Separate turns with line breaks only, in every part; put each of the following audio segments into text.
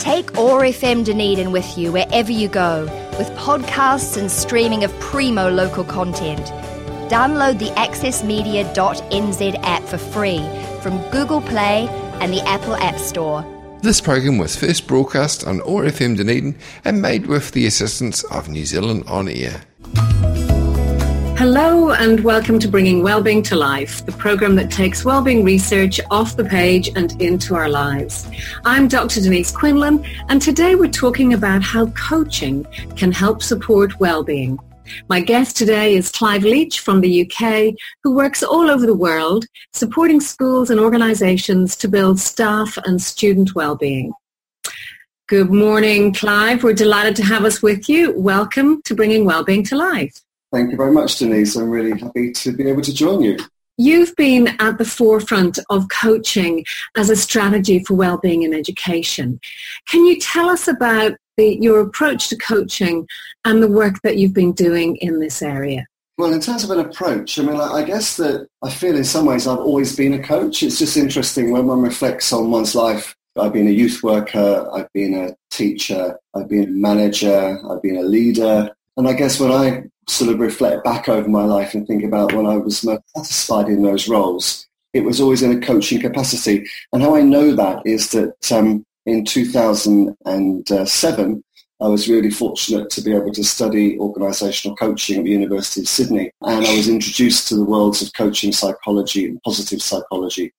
Take OAR FM Dunedin with you wherever you go, with podcasts and streaming of primo local content. Download the accessmedia.nz app for free from Google Play and the Apple App Store.
This program was first broadcast on OAR FM Dunedin and made with the assistance of New Zealand On Air.
Hello and welcome to Bringing Wellbeing to Life, the program that takes wellbeing research off the page and into our lives. I'm Dr. Denise Quinlan and today we're talking about how coaching can help support wellbeing. My guest today is Clive Leach from the UK, who works all over the world supporting schools and organisations to build staff and student wellbeing. Good morning, Clive. We're delighted to have us with you. Welcome to Bringing Wellbeing to Life.
Thank you very much, Denise. I'm really happy to be able to join you.
You've been at the forefront of coaching as a strategy for well-being in education. Can you tell us about the, your approach to coaching and the work that you've been doing in this area?
Well, in terms of an approach, I mean, I guess that I feel in some ways I've always been a coach. It's just interesting when one reflects on one's life. I've been a youth worker, I've been a teacher, I've been a manager, I've been a leader. And I guess when I sort of reflect back over my life and think about when I was most satisfied in those roles, it was always in a coaching capacity. And how I know that is that um, in 2007, I was really fortunate to be able to study organisational coaching at the University of Sydney. And I was introduced to the worlds of coaching psychology and positive psychology.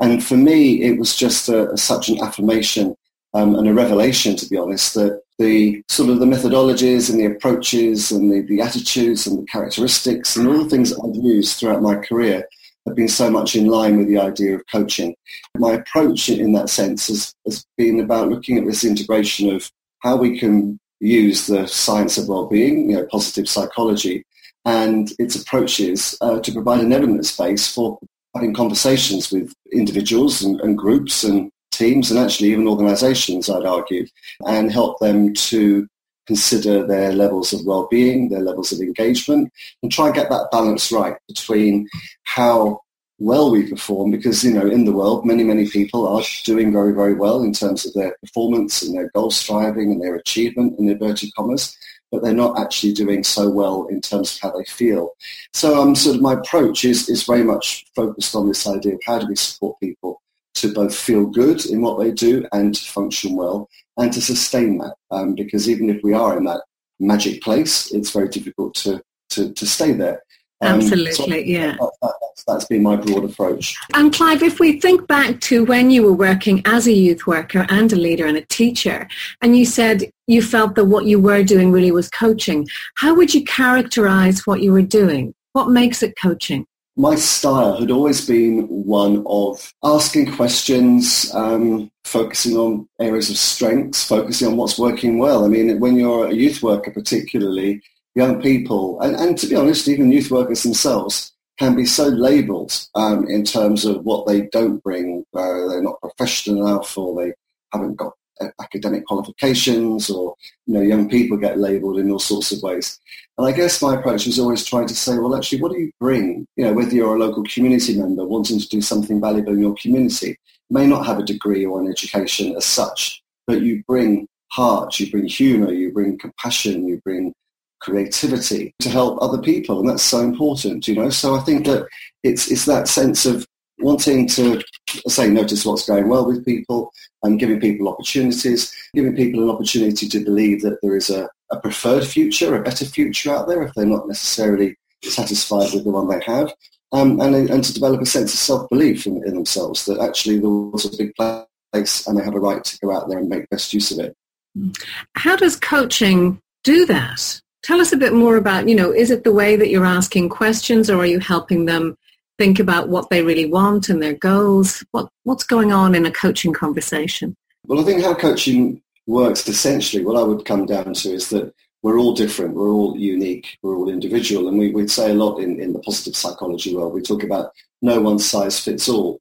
And for me, it was just a, such an affirmation um, and a revelation, to be honest, that the sort of the methodologies and the approaches and the, the attitudes and the characteristics and all the things that I've used throughout my career have been so much in line with the idea of coaching. My approach in that sense has, has been about looking at this integration of how we can use the science of well-being, you know, positive psychology, and its approaches uh, to provide an evidence base for having conversations with individuals and, and groups and teams and actually even organizations, I'd argue, and help them to consider their levels of well-being, their levels of engagement, and try and get that balance right between how well we perform because, you know, in the world, many, many people are doing very, very well in terms of their performance and their goal striving and their achievement in inverted commas, but they're not actually doing so well in terms of how they feel. So um, sort of my approach is, is very much focused on this idea of how do we support people to both feel good in what they do and to function well and to sustain that. Um, because even if we are in that magic place, it's very difficult to, to, to stay there.
Um, Absolutely, so yeah.
That, that, that's, that's been my broad approach.
And Clive, if we think back to when you were working as a youth worker and a leader and a teacher, and you said you felt that what you were doing really was coaching, how would you characterize what you were doing? What makes it coaching?
My style had always been one of asking questions, um, focusing on areas of strengths, focusing on what's working well. I mean, when you're a youth worker, particularly young people, and, and to be honest, even youth workers themselves can be so labelled um, in terms of what they don't bring. Uh, they're not professional enough, or they haven't got Uh, academic qualifications or you know young people get labelled in all sorts of ways. And i guess my approach was always trying to say well actually what do you bring you know whether you're a local community member wanting to do something valuable in your community may not have a degree or an education as such but you bring heart you bring humour you bring compassion you bring creativity to help other people and that's so important you know? So i think that it's it's that sense of wanting to say notice what's going well with people and giving people opportunities, giving people an opportunity to believe that there is a, a preferred future, a better future out there if they're not necessarily satisfied with the one they have. Um, and, and to develop a sense of self-belief in, in themselves that actually the world's a big place and they have a right to go out there and make best use of it.
How does coaching do that? Tell us a bit more about, you know, is it the way that you're asking questions or are you helping them think about what they really want and their goals? What, what's going on in a coaching conversation?
Well, I think how coaching works essentially, what I would come down to is that we're all different, we're all unique, we're all individual. And we, would say a lot in, in the positive psychology world, we talk about no one size fits all.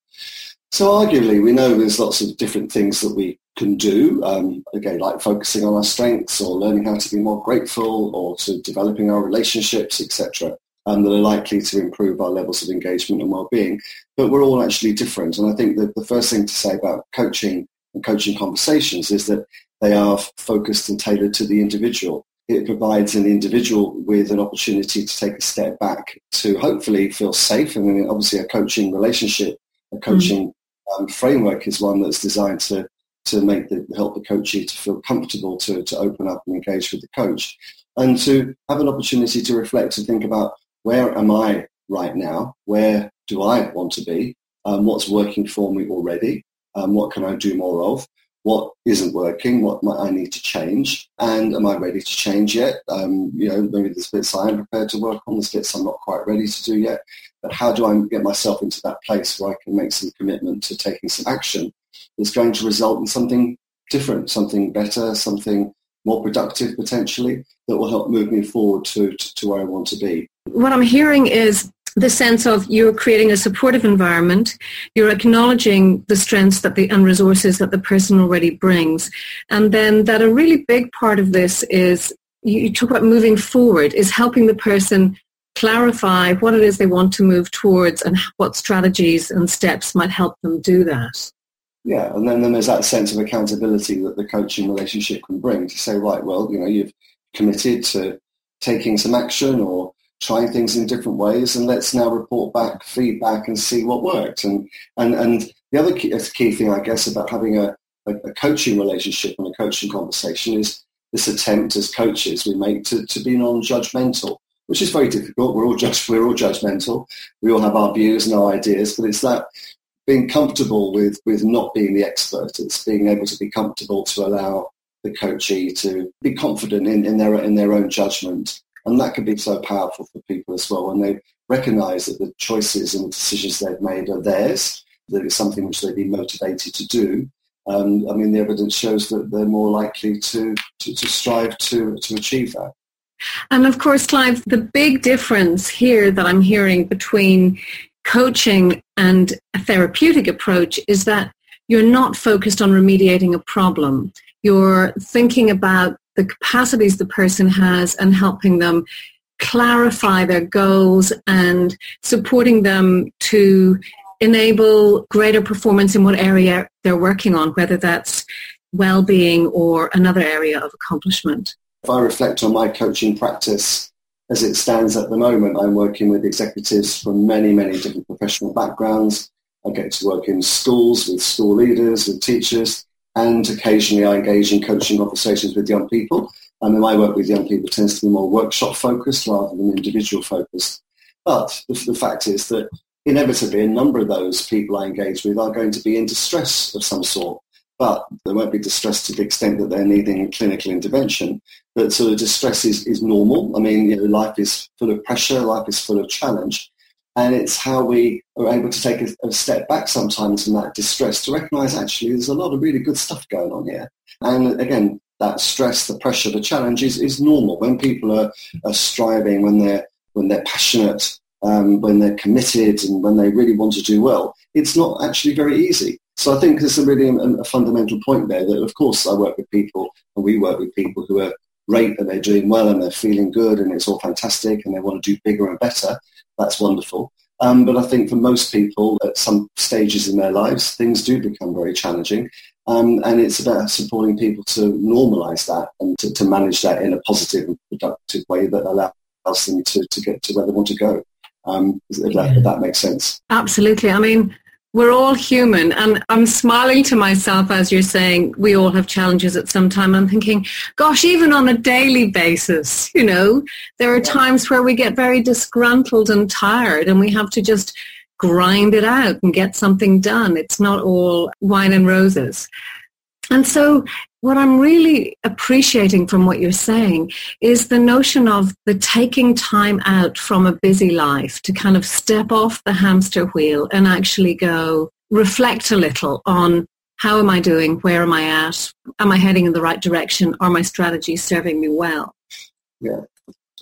So arguably, we know there's lots of different things that we can do, um, again, like focusing on our strengths or learning how to be more grateful or to developing our relationships, etc um, that are likely to improve our levels of engagement and well-being. But we're all actually different. And I think that the first thing to say about coaching and coaching conversations is that they are focused and tailored to the individual. It provides an individual with an opportunity to take a step back to hopefully feel safe. I mean, obviously a coaching relationship, a coaching mm. um, framework is one that's designed to to make the help the coachee to feel comfortable to, to open up and engage with the coach and to have an opportunity to reflect and think about where am I right now? Where do I want to be? Um, what's working for me already? Um, what can I do more of? What isn't working? What might I need to change? And am I ready to change yet? Um, you know, maybe there's bits I am prepared to work on, there's bits I'm not quite ready to do yet. But how do I get myself into that place where I can make some commitment to taking some action that's going to result in something different, something better, something more productive potentially that will help move me forward to, to, to where I want to be.
What I'm hearing is the sense of you're creating a supportive environment, you're acknowledging the strengths that the and resources that the person already brings, and then that a really big part of this is you, talk about moving forward is helping the person clarify what it is they want to move towards and what strategies and steps might help them do that.
Yeah, and then, then there's that sense of accountability that the coaching relationship can bring to say, right, well, you know, you've committed to taking some action or trying things in different ways, and let's now report back, feedback, and see what worked. And and and the other key, key thing, I guess, about having a, a, a coaching relationship and a coaching conversation is this attempt as coaches we make to, to be non-judgmental, which is very difficult. We're all judge, we're all judgmental. We all have our views and our ideas, but it's that being comfortable with with not being the expert. It's being able to be comfortable to allow the coachee to be confident in, in their in their own judgment. And that can be so powerful for people as well when they recognize that the choices and the decisions they've made are theirs, that it's something which they've been motivated to do. Um, I mean, the evidence shows that they're more likely to, to, to strive to, to achieve that.
And of course, Clive, the big difference here that I'm hearing between coaching and a therapeutic approach is that you're not focused on remediating a problem. You're thinking about the capacities the person has and helping them clarify their goals and supporting them to enable greater performance in what area they're working on, whether that's well-being or another area of accomplishment.
If I reflect on my coaching practice as it stands at the moment, I'm working with executives from many, many different professional backgrounds. I get to work in schools with school leaders, with teachers, and occasionally I engage in coaching conversations with young people. Um, I mean, my work with young people tends to be more workshop focused rather than individual focused. But the, the fact is that inevitably a number of those people I engage with are going to be in distress of some sort but they won't be distressed to the extent that they're needing clinical intervention. But sort of distress is, is normal. I mean, you know, life is full of pressure, life is full of challenge. And it's how we are able to take a, a step back sometimes from that distress to recognize actually there's a lot of really good stuff going on here. And again, that stress, the pressure, the challenge is, is normal. When people are, are striving, when they're, when they're passionate, um, when they're committed and when they really want to do well, it's not actually very easy. So I think there's a really a, a fundamental point there that, of course, I work with people and we work with people who are great and they're doing well and they're feeling good and it's all fantastic and they want to do bigger and better. That's wonderful. Um, but I think for most people at some stages in their lives, things do become very challenging. Um, and it's about supporting people to normalize that and to, to, manage that in a positive and productive way that allows them to, to get to where they want to go. Um, if, that, if that makes sense.
Absolutely. I mean, we're all human and i'm smiling to myself as you're saying we all have challenges at some time. I'm thinking gosh even on a daily basis you know there are times where we get very disgruntled and tired and we have to just grind it out and get something done. It's not all wine and roses and so what I'm really appreciating from what you're saying is the notion of the taking time out from a busy life to kind of step off the hamster wheel and actually go reflect a little on how am I doing? Where am I at? Am I heading in the right direction? Are my strategies serving me well?
Yeah.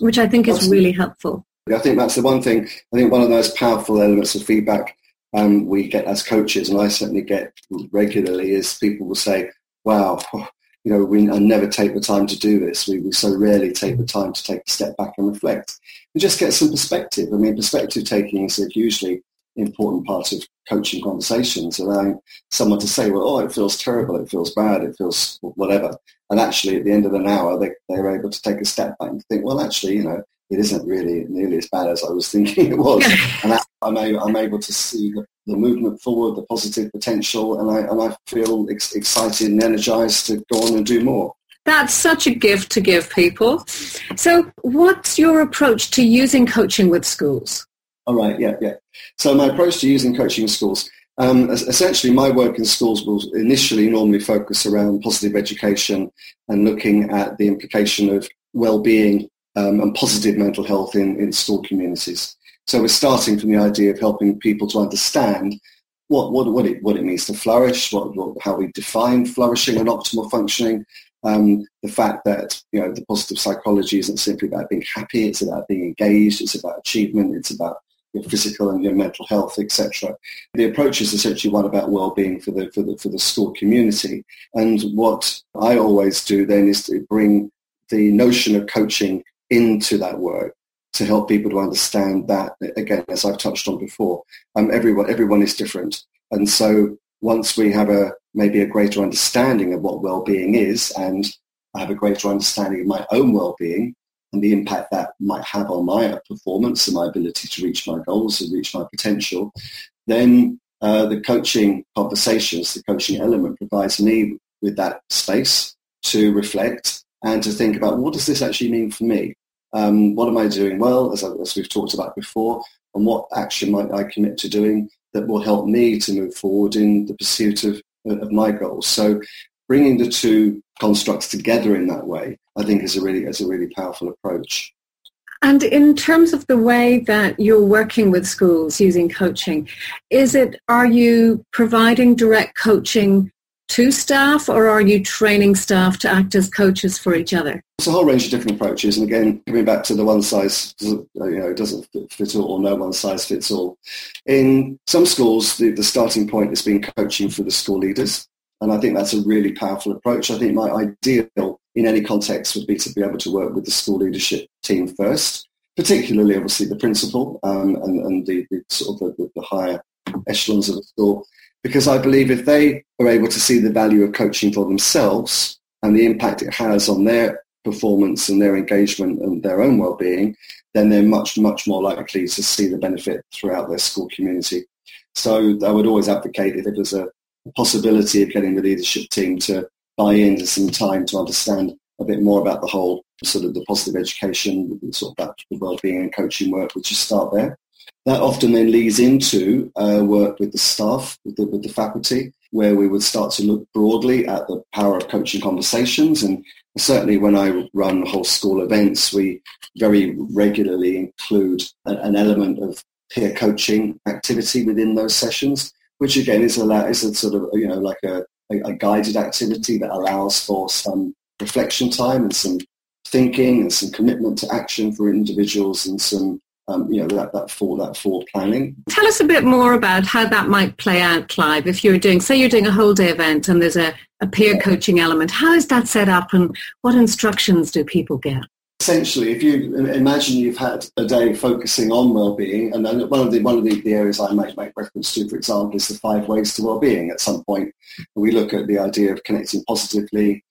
Which I think is really helpful.
I think that's the one thing. I think one of the most powerful elements of feedback um, we get as coaches, and I certainly get regularly, is people will say, wow, you know, we I never take the time to do this. We, we so rarely take the time to take a step back and reflect and just get some perspective. I mean, perspective taking is a hugely important part of coaching conversations, allowing someone to say, well, oh, it feels terrible, it feels bad, it feels whatever. And actually, at the end of an hour, they, they're able to take a step back and think, well, actually, you know, it isn't really nearly as bad as I was thinking it was. and I'm, able, I'm able to see the, the, movement forward, the positive potential, and I, and I feel ex- excited and energized to go on and do more.
That's such a gift to give people. So what's your approach to using coaching with schools?
All right, yeah, yeah. So my approach to using coaching in schools, um, essentially my work in schools will initially normally focus around positive education and looking at the implication of well-being um, and positive mental health in, in school communities. So we're starting from the idea of helping people to understand what, what, what, it, what it means to flourish, what, what, how we define flourishing and optimal functioning, um, the fact that you know the positive psychology isn't simply about being happy; it's about being engaged, it's about achievement, it's about your physical and your mental health, etc. The approach is essentially one about well-being for the for the for the school community. And what I always do then is to bring the notion of coaching into that work to help people to understand that again, as I've touched on before, um, everyone everyone is different, and so once we have a maybe a greater understanding of what well-being is and I have a greater understanding of my own well-being and the impact that might have on my performance and my ability to reach my goals and reach my potential, then uh, the coaching conversations, the coaching element provides me with that space to reflect and to think about what does this actually mean for me? Um, what am I doing well, as, I, as we've talked about before, and what action might I commit to doing that will help me to move forward in the pursuit of, of my goals. So bringing the two constructs together in that way, I think is a really, is a really powerful approach.
And in terms of the way that you're working with schools using coaching, is it, are you providing direct coaching to staff or are you training staff to act as coaches for each other?
It's a whole range of different approaches. And again, coming back to the one size, you know, doesn't fit all or no one size fits all. In some schools, the, the starting point has been coaching for the school leaders. And I think that's a really powerful approach. I think my ideal in any context would be to be able to work with the school leadership team first, particularly obviously the principal um, and, and the, the, sort of the, the higher echelons of the school because I believe if they are able to see the value of coaching for themselves and the impact it has on their performance and their engagement and their own well-being, then they're much, much more likely to see the benefit throughout their school community. So I would always advocate if there's a possibility of getting the leadership team to buy into some time to understand a bit more about the whole sort of the positive education, sort of that well-being and coaching work, would you start there? That often then leads into uh, work with the staff, with the, with the faculty, where we would start to look broadly at the power of coaching conversations. And certainly when I run whole school events, we very regularly include an element of peer coaching activity within those sessions, which again is a, is a sort of, you know, like a, a guided activity that allows for some reflection time and some thinking and some commitment to action for individuals and some um, you know, that, that for that for planning.
Tell us a bit more about how that might play out, Clive. If you're doing, say, you're doing a whole day event and there's a, a peer coaching element, how is that set up, and what instructions do people get?
Essentially, if you imagine you've had a day focusing on well-being, and one of the one of the, the areas I might make reference to, for example, is the five ways to well-being. At some point, we look at the idea of connecting positively,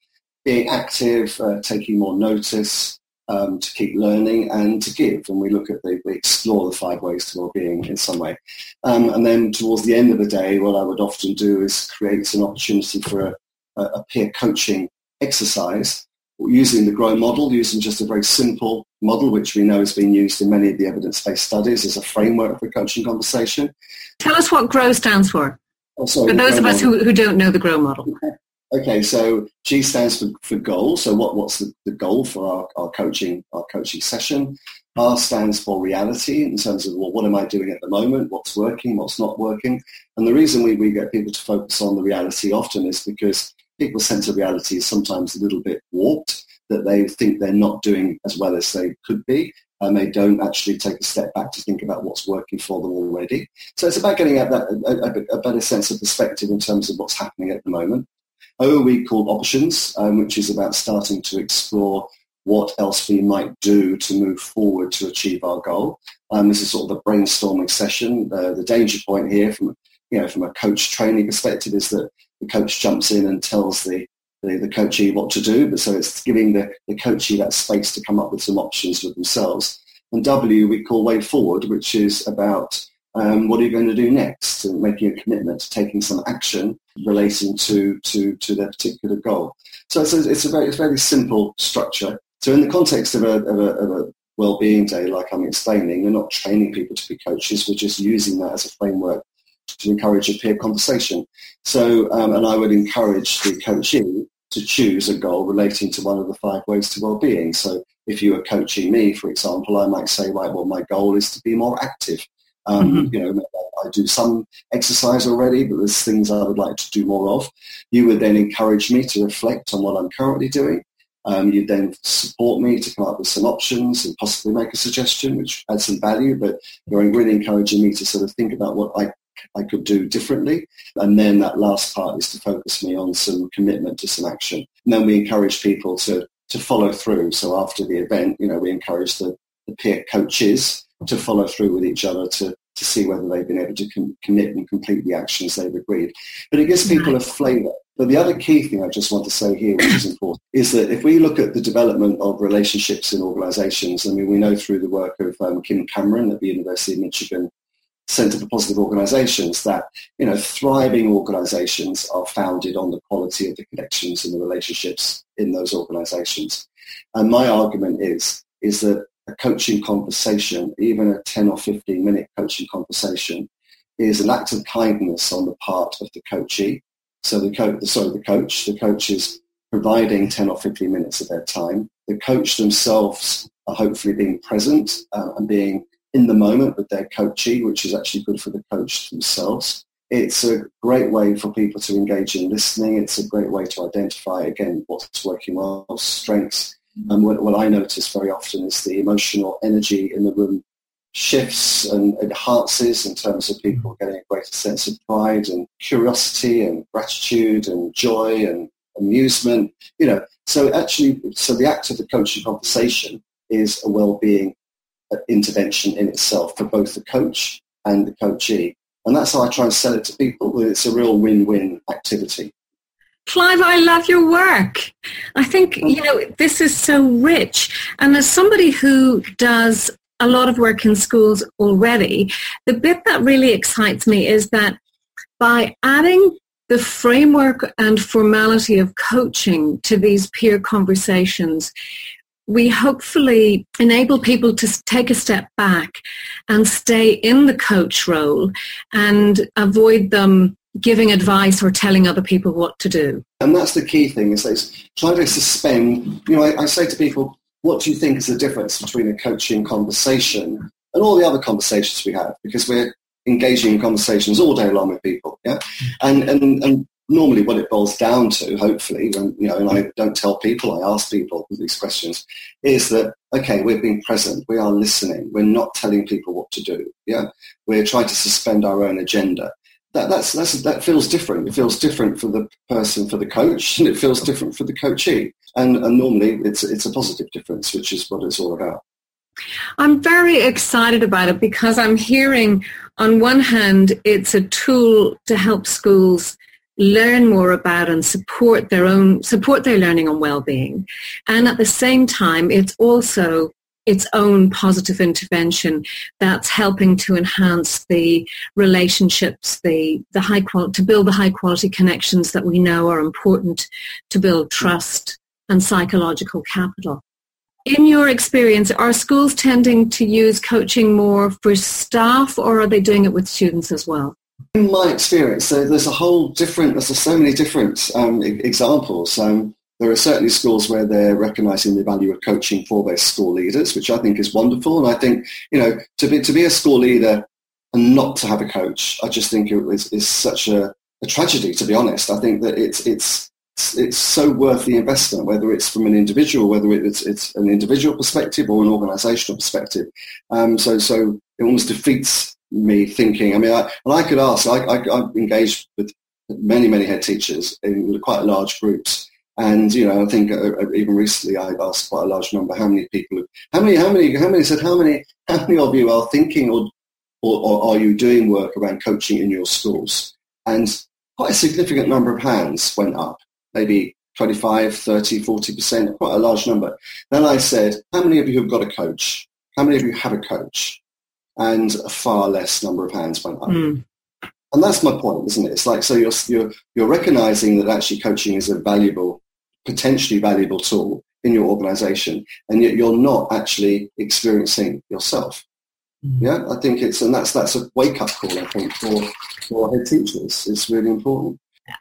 being active, uh, taking more notice, um, to keep learning and to give. And we look at the, we explore the five ways to well-being in some way. Um, and then towards the end of the day, what I would often do is create an opportunity for a, a peer coaching exercise using the GROW model, using just a very simple model, which we know has been used in many of the evidence-based studies as a framework for coaching conversation.
Tell us what GROW stands for. Oh, sorry, for those of us who, who don't know the GROW model.
Okay, so G stands for, for goal. So what, what's the, the goal for our, our coaching our coaching session? R stands for reality in terms of well, what am I doing at the moment? What's working? What's not working? And the reason we, we get people to focus on the reality often is because people's sense of reality is sometimes a little bit warped, that they think they're not doing as well as they could be, and they don't actually take a step back to think about what's working for them already. So it's about getting at that, a, a, a better sense of perspective in terms of what's happening at the moment. O we call options, um, which is about starting to explore what else we might do to move forward to achieve our goal. Um, this is sort of the brainstorming session. Uh, the danger point here from you know, from a coach training perspective is that the coach jumps in and tells the, the, the coachee what to do. But so it's giving the, the coachee that space to come up with some options for themselves. And W we call way forward, which is about um, what are you going to do next and making a commitment to taking some action relating to, to, to their particular goal. So it's a, it's a very, it's very simple structure. So in the context of a, of a, of a well-being day, like I'm explaining, we're not training people to be coaches. We're just using that as a framework to encourage a peer conversation. So, um, and I would encourage the coachee to choose a goal relating to one of the five ways to well-being. So if you were coaching me, for example, I might say, right, well, my goal is to be more active. Um, mm-hmm. You know, I do some exercise already, but there's things I would like to do more of. You would then encourage me to reflect on what I'm currently doing. Um, you then support me to come up with some options and possibly make a suggestion, which adds some value. But you're really encouraging me to sort of think about what I I could do differently. And then that last part is to focus me on some commitment to some action. And then we encourage people to to follow through. So after the event, you know, we encourage the, the peer coaches to follow through with each other to to see whether they've been able to com- commit and complete the actions they've agreed. But it gives people a flavour. But the other key thing I just want to say here, which is important, is that if we look at the development of relationships in organisations, I mean, we know through the work of um, Kim Cameron at the University of Michigan Center for Positive Organizations that, you know, thriving organizations are founded on the quality of the connections and the relationships in those organizations. And my argument is, is that a coaching conversation, even a 10 or 15 minute coaching conversation, is an act of kindness on the part of the coachee. So the coach, sorry, the coach, the coach is providing 10 or 15 minutes of their time. The coach themselves are hopefully being present uh, and being in the moment with their coachee, which is actually good for the coach themselves. It's a great way for people to engage in listening. It's a great way to identify, again, what's working well, strengths, and what, what I notice very often is the emotional energy in the room shifts and enhances in terms of people mm-hmm. getting a greater sense of pride and curiosity and gratitude and joy and amusement. You know, so actually, so the act of the coaching conversation is a well-being uh, intervention in itself for both the coach and the coachee. And that's how I try and sell it to people. It's a real win-win activity.
Clive, I love your work. I think, you know, this is so rich. And as somebody who does a lot of work in schools already, the bit that really excites me is that by adding the framework and formality of coaching to these peer conversations, we hopefully enable people to take a step back and stay in the coach role and avoid them giving advice or telling other people what to do.
And that's the key thing is they try to suspend, you know, I, I say to people, what do you think is the difference between a coaching conversation and all the other conversations we have? Because we're engaging in conversations all day long with people. Yeah. And, and, and normally what it boils down to, hopefully, when, you know, and I don't tell people, I ask people these questions, is that, okay, we're being present, we are listening, we're not telling people what to do. Yeah. We're trying to suspend our own agenda that, that's, that's, that feels different. It feels different for the person, for the coach, and it feels different for the coachee. And, and normally it's, it's a positive difference, which is what it's all about.
I'm very excited about it because I'm hearing on one hand it's a tool to help schools learn more about and support their own support their learning and well-being and at the same time it's also its own positive intervention that's helping to enhance the relationships, the, the high quality, to build the high quality connections that we know are important to build trust and psychological capital. In your experience, are schools tending to use coaching more for staff or are they doing it with students as well?
In my experience, there's a whole different, there's so many different um, examples. Um, there are certainly schools where they're recognising the value of coaching for their school leaders, which I think is wonderful. And I think, you know, to be, to be a school leader and not to have a coach, I just think it is, is such a, a tragedy, to be honest. I think that it's, it's, it's so worth the investment, whether it's from an individual, whether it's, it's an individual perspective or an organisational perspective. Um, so, so it almost defeats me thinking. I mean, I, and I could ask. I, I, I've engaged with many, many head teachers in quite large groups, and you know, I think uh, uh, even recently I asked quite a large number how many people, how many, how many, how many said how many, how many of you are thinking or or, or are you doing work around coaching in your schools? And quite a significant number of hands went up, maybe 25, 30, 40%, quite a large number. Then I said, how many of you have got a coach? How many of you have a coach? And a far less number of hands went up. Mm. And that's my point, isn't it? It's like, so you're, you're, you're recognizing that actually coaching is a valuable, potentially valuable tool in your organization, and yet you're not actually experiencing yourself. Mm. Yeah, I think it's, and that's, that's a wake-up call, I think, for, for head teachers. It's really important.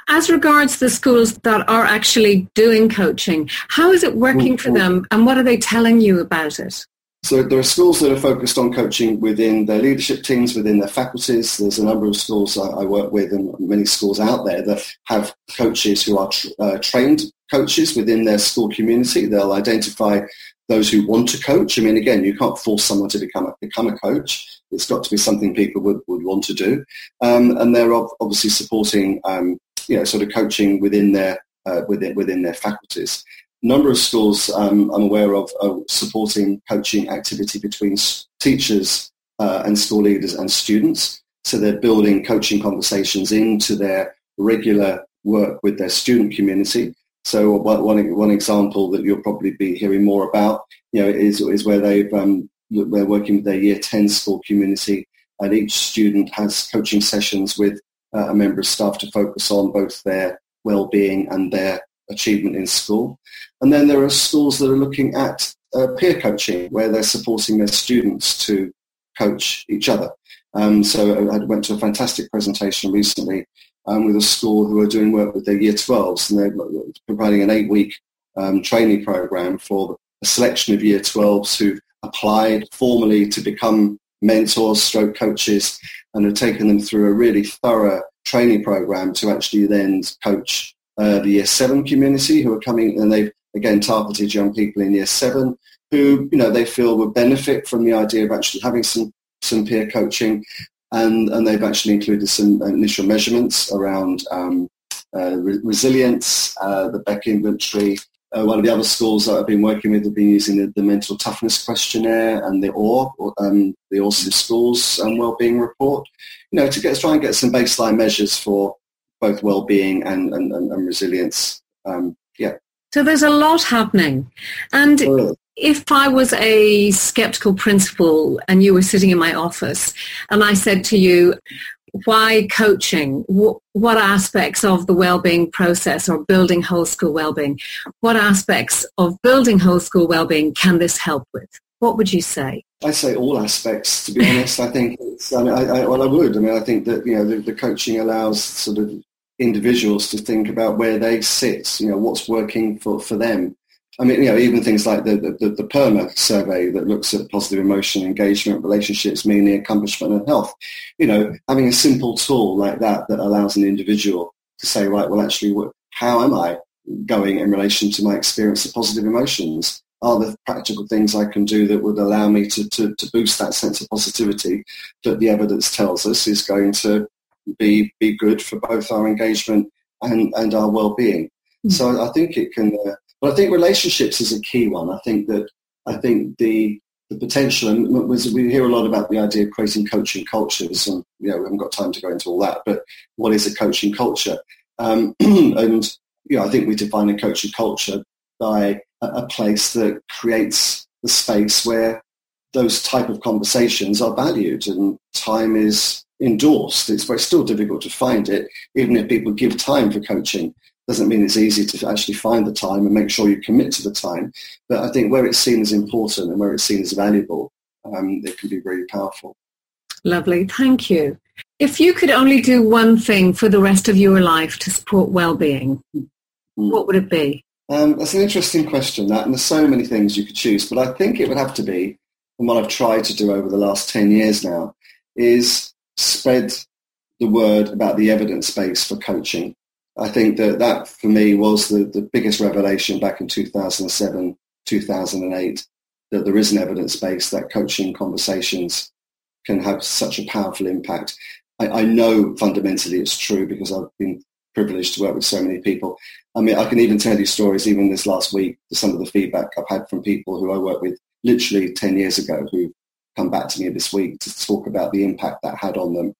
As regards the schools that are actually doing coaching, how is it working for them and what are they telling you about it?
So there are schools that are focused on coaching within their leadership teams, within their faculties. There's a number of schools I work with and many schools out there that have coaches who are uh, trained coaches within their school community. They'll identify those who want to coach. I mean, again, you can't force someone to become a, become a coach. It's got to be something people would, would want to do. Um, and they're obviously supporting um, you know, sort of coaching within their uh, within within their faculties. Number of schools um, I'm aware of are supporting coaching activity between teachers uh, and school leaders and students. So they're building coaching conversations into their regular work with their student community. So one, one example that you'll probably be hearing more about, you know, is, is where they've, um, they're working with their year 10 school community and each student has coaching sessions with uh, a member of staff to focus on both their well-being and their achievement in school. And then there are schools that are looking at uh, peer coaching where they're supporting their students to coach each other. Um, so I went to a fantastic presentation recently um, with a school who are doing work with their year 12s and they're providing an eight-week um, training program for a selection of year 12s who've applied formally to become mentors, stroke coaches, and have taken them through a really thorough training program to actually then coach uh, the year seven community who are coming and they've again targeted young people in year seven who you know they feel would benefit from the idea of actually having some some peer coaching. And and they've actually included some initial measurements around um, uh, re- resilience, uh, the Beck inventory, uh, one of the other schools that I've been working with have been using the, the mental toughness questionnaire and the OAR, um, the Awesome Schools and Wellbeing Report, you know, to get, try and get some baseline measures for both well-being and, and, and, and resilience. Um, yeah.
So there's a lot happening. And if I was a skeptical principal and you were sitting in my office and I said to you, why coaching? What, what aspects of the well-being process or building whole school well-being? What aspects of building whole school well-being can this help with? What would you say?
I say all aspects. To be honest, I think it's. I, mean, I, I, well, I would. I mean, I think that you know the, the coaching allows sort of individuals to think about where they sit. You know, what's working for for them I mean, you know, even things like the, the, the PERMA survey that looks at positive emotion, engagement, relationships, meaning, accomplishment and health. You know, having a simple tool like that that allows an individual to say, right, well, actually, how am I going in relation to my experience of positive emotions? Are there practical things I can do that would allow me to, to, to boost that sense of positivity that the evidence tells us is going to be, be good for both our engagement and, and our well-being? Mm-hmm. So I think it can uh, but I think relationships is a key one. I think that I think the the potential, and we hear a lot about the idea of creating coaching cultures, and you know, we haven't got time to go into all that. But what is a coaching culture? Um, and you know, I think we define a coaching culture by a, place that creates the space where those type of conversations are valued and time is endorsed. It's very still difficult to find it, even if people give time for coaching doesn't mean it's easy to actually find the time and make sure you commit to the time. But I think where it's seen as important and where it's seen as valuable, um, it can be really powerful.
Lovely. Thank you. If you could only do one thing for the rest of your life to support well-being, mm. what would it be?
Um, that's an interesting question, that, and there's so many things you could choose, but I think it would have to be, and what I've tried to do over the last 10 years now, is spread the word about the evidence base for coaching I think that that for me was the, the biggest revelation back in 2007, 2008, that there is an evidence base that coaching conversations can have such a powerful impact. I, I, know fundamentally it's true because I've been privileged to work with so many people. I mean, I can even tell you stories, even this last week, some of the feedback I've had from people who I worked with literally 10 years ago who come back to me this week to talk about the impact that had on them.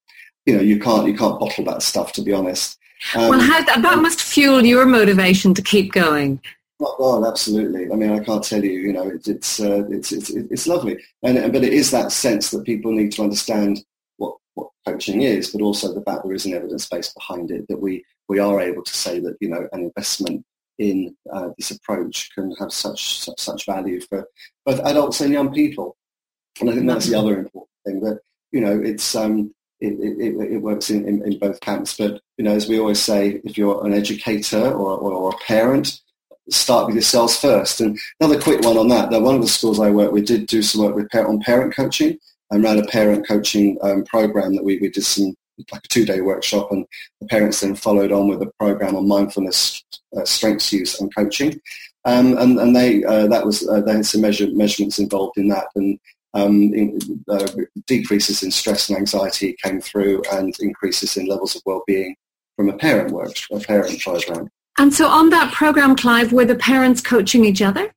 You know, you can't you can't bottle that stuff to be honest.
Um, well, how, that must fuel your motivation to keep going.
Well, well, absolutely. I mean, I can't tell you. You know, it, it's, uh, it's it's it's lovely, and but it is that sense that people need to understand what what coaching is, but also the fact there is an evidence base behind it. That we we are able to say that you know an investment in uh, this approach can have such, such such value for both adults and young people. And I think that's the other important thing that you know it's um, it, it, it, works in, in, in, both camps. But you know, as we always say, if you're an educator or, or, or, a parent, start with yourselves first. And another quick one on that. That one of the schools I work with did do some work with on parent coaching and ran a parent coaching um, program that we, we did some like a two-day workshop and the parents then followed on with a program on mindfulness, uh, strengths use and coaching. Um, and, and they, uh, that was, uh, they had some measure, measurements involved in that and um, in, uh, decreases in stress and anxiety came through and increases in levels of well-being from a parent work, a parent program.
And so on that program, Clive, were the parents coaching each other?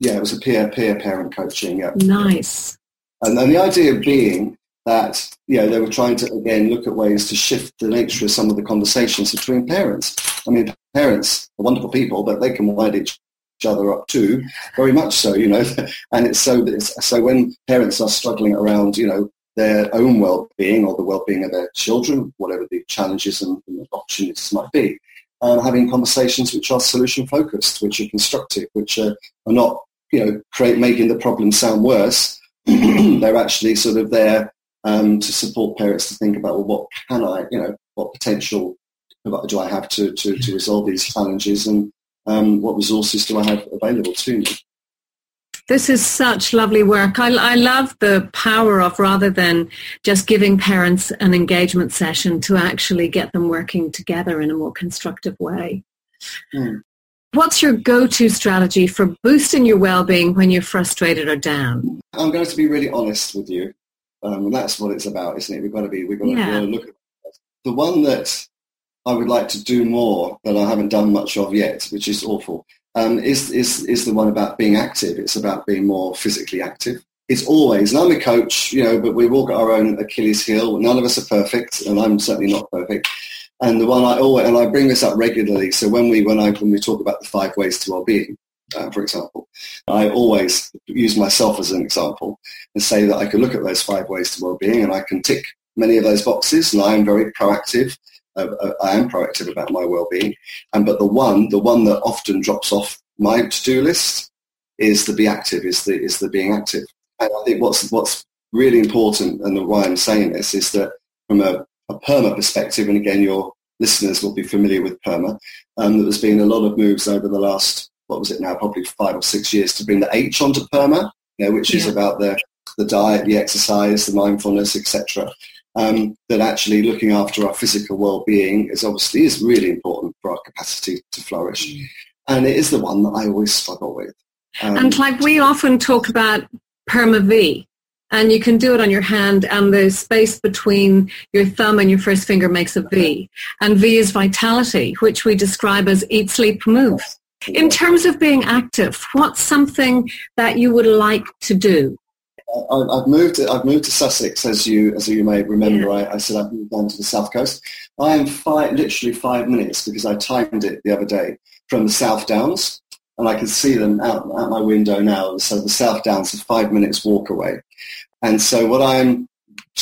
Yeah, it was a peer-peer parent coaching. Yeah.
Nice.
And, and the idea of being that you know they were trying to again look at ways to shift the nature of some of the conversations between parents. I mean, parents are wonderful people, but they can wind each other up too, very much so. You know, and it's so it's, so when parents are struggling around, you know, their own well-being or the well-being of their children, whatever the challenges and, and opportunities might be, um, having conversations which are solution focused, which are constructive, which are, are not you know create making the problem sound worse. They're actually sort of there um, to support parents to think about, well, what can I, you know, what potential do I have to, to, to resolve these challenges and um, what resources do I have available to me?
This is such lovely work. I, I, love the power of rather than just giving parents an engagement session to actually get them working together in a more constructive way. Mm. What's your go-to strategy for boosting your well-being when you're frustrated or down?
I'm going to be really honest with you. Um, and that's what it's about, isn't it? We've got to be, we've got yeah. to look at that. The one that I would like to do more that I haven't done much of yet, which is awful, um, is, is, is the one about being active. It's about being more physically active. It's always, and I'm a coach, you know, but we've all got our own Achilles heel. None of us are perfect, and I'm certainly not perfect. And the one I always, and I bring this up regularly. So when we, when I, when we talk about the five ways to well-being, uh, for example. I always use myself as an example and say that I can look at those five ways to well-being and I can tick many of those boxes and I am very proactive. Uh, uh, I am proactive about my well-being. And but the one, the one that often drops off my to-do list is the be active, is the is the being active. And I think what's what's really important and why I'm saying this is that from a, a PERMA perspective, and again your listeners will be familiar with PERMA, um, there's been a lot of moves over the last what was it now, probably five or six years to bring the H onto PERMA, you know, which yeah. is about the, the diet, the exercise, the mindfulness, etc. Um, that actually looking after our physical well-being is obviously is really important for our capacity to flourish. Mm. And it is the one that I always struggle with.
Um, and like we often talk about PERMA V, and you can do it on your hand and the space between your thumb and your first finger makes a V. And V is vitality, which we describe as eat, sleep, move. In terms of being active, what's something that you would like to do?
I've moved. I've moved to Sussex, as you as you may remember. Yeah. I, I, said I've moved down to the south coast. I am five, literally five minutes because I timed it the other day from the South Downs, and I can see them out out my window now. So the South Downs are five minutes walk away, and so what I'm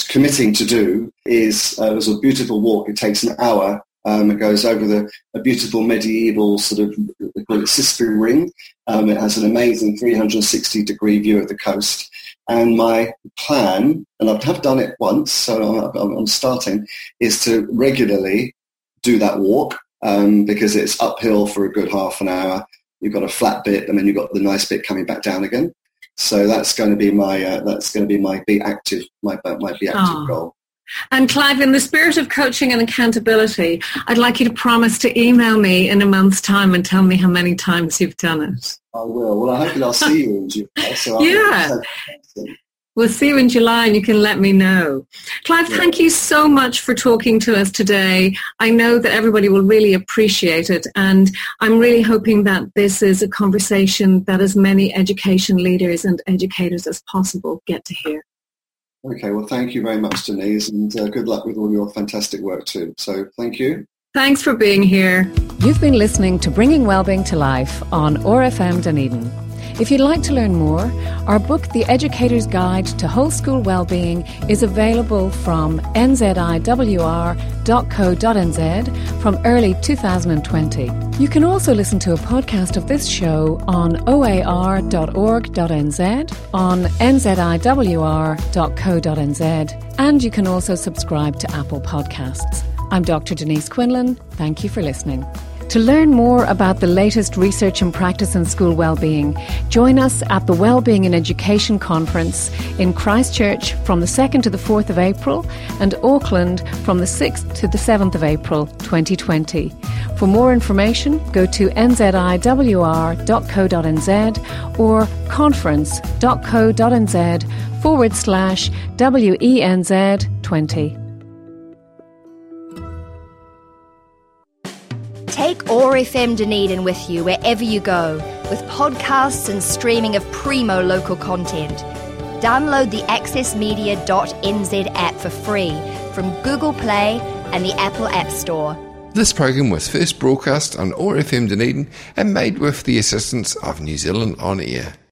committing to do is uh, there's a beautiful walk. It takes an hour um, it goes over the, a beautiful medieval sort of, they call it Cissbury Ring. Um, it has an amazing 360 degree view of the coast. And my plan, and I have done it once, so I'm, I'm starting, is to regularly do that walk um, because it's uphill for a good half an hour. You've got a flat bit, and then you've got the nice bit coming back down again. So that's going to be my uh, that's going to be my be active my my be active oh. goal.
And Clive, in the spirit of coaching and accountability, I'd like you to promise to email me in a month's time and tell me how many times you've done it.
I will. Well, I hope that I'll see you in July. So
yeah.
We'll see you in July and you can let me know. Clive, thank you so much for talking to us today. I know that everybody will really appreciate it and I'm really hoping that this is a conversation that as many education leaders and educators as possible get to hear.
Okay, well thank you very much Denise and uh, good luck with all your fantastic work too. So thank you.
Thanks for being here.
You've been listening to Bringing Wellbeing to Life on OAR FM Dunedin. If you'd like to learn more, our book, The Educator's Guide to Whole School Wellbeing, is available from nziwr.co.nz from early 2020. You can also listen to a podcast of this show on oar.org.nz, on nziwr.co.nz, and you can also subscribe to Apple Podcasts. I'm Dr. Denise Quinlan. Thank you for listening. To learn more about the latest research and practice in school wellbeing, join us at the Wellbeing in Education Conference in Christchurch from the 2nd to the 4th of April and Auckland from the 6th to the 7th of April 2020. For more information, go to nziwr.co.nz or conference.co.nz forward slash WENZ 20.
Take OAR FM Dunedin with you wherever you go, with podcasts and streaming of primo local content. Download the accessmedia.nz app for free from Google Play and the Apple App Store.
This program was first broadcast on OAR FM Dunedin and made with the assistance of New Zealand On Air.